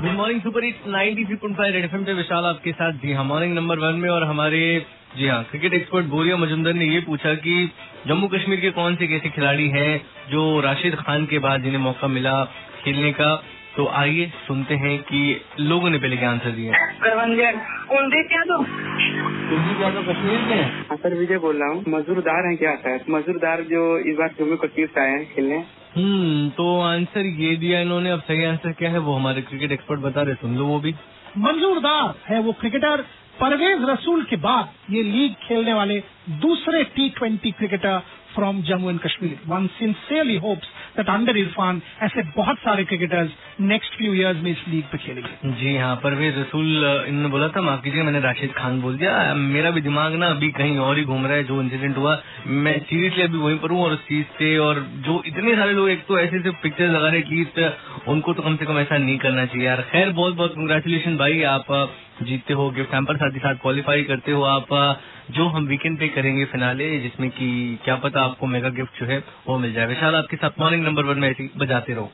Good morning super hit 93.5 red FM पे विशाल आपके साथ। जी हाँ मॉर्निंग नंबर वन में और हमारे जी हाँ क्रिकेट एक्सपर्ट बोरिया मजुमदर ने ये पूछा कि जम्मू कश्मीर के कौन से कैसे खिलाड़ी हैं जो राशिद खान के बाद जिन्हें मौका मिला खेलने का? तो आइए सुनते हैं कि लोगों ने पहले क्या आंसर दिया। कुलदीप यादव। कुलदीप यादव कश्मीर के हैं? सर विजय बोल रहा हूँ। मजूरदार हैं क्या सर मजूरदार जो इस बार जम्मू कश्मीर से आए हैं खेलने। हम्म तो आंसर ये दिया इन्होंने। अब सही आंसर क्या है, वो हमारे क्रिकेट एक्सपर्ट बता रहे, सुन लो वो भी। मंजूरदार है वो क्रिकेटर परवेज रसूल के बाद ये लीग खेलने वाले दूसरे T twenty cricketer from Jammu and Kashmir one sincerely hopes that under Irfan ऐसे बहुत सारे क्रिकेटर्स नेक्स्ट फ्यू इयर्स में इस लीग पे खेलेंगे। जी हाँ परवेज रसूल इन्होंने बोला था, माफ़ कीजिए मैंने राशिद खान बोल दिया। मेरा भी दिमाग ना अभी कहीं और ही घूम रहा है, जो इंसिडेंट हुआ, मैं सीरियसली अभी वहीं पर हूँ और उस चीज़ से और जो इतने सारे लोग, एक तो ऐसे ऐसे पिक्चर लगा रहे एटलीस्ट उनको तो कम से कम ऐसा नहीं करना चाहिए यार। खैर बहुत बहुत कंग्रेचुलेशन भाई, आप जीतते हो गिफ्ट हैम्पर साथ ही साथ क्वालिफाई करते हो आप जो हम वीकेंड पे करेंगे फिनाले जिसमें कि क्या पता आपको मेगा गिफ्ट जो है, वो मिल जाएगा। विशाल आपके साथ मॉर्निंग नंबर वन में बजाते रहो।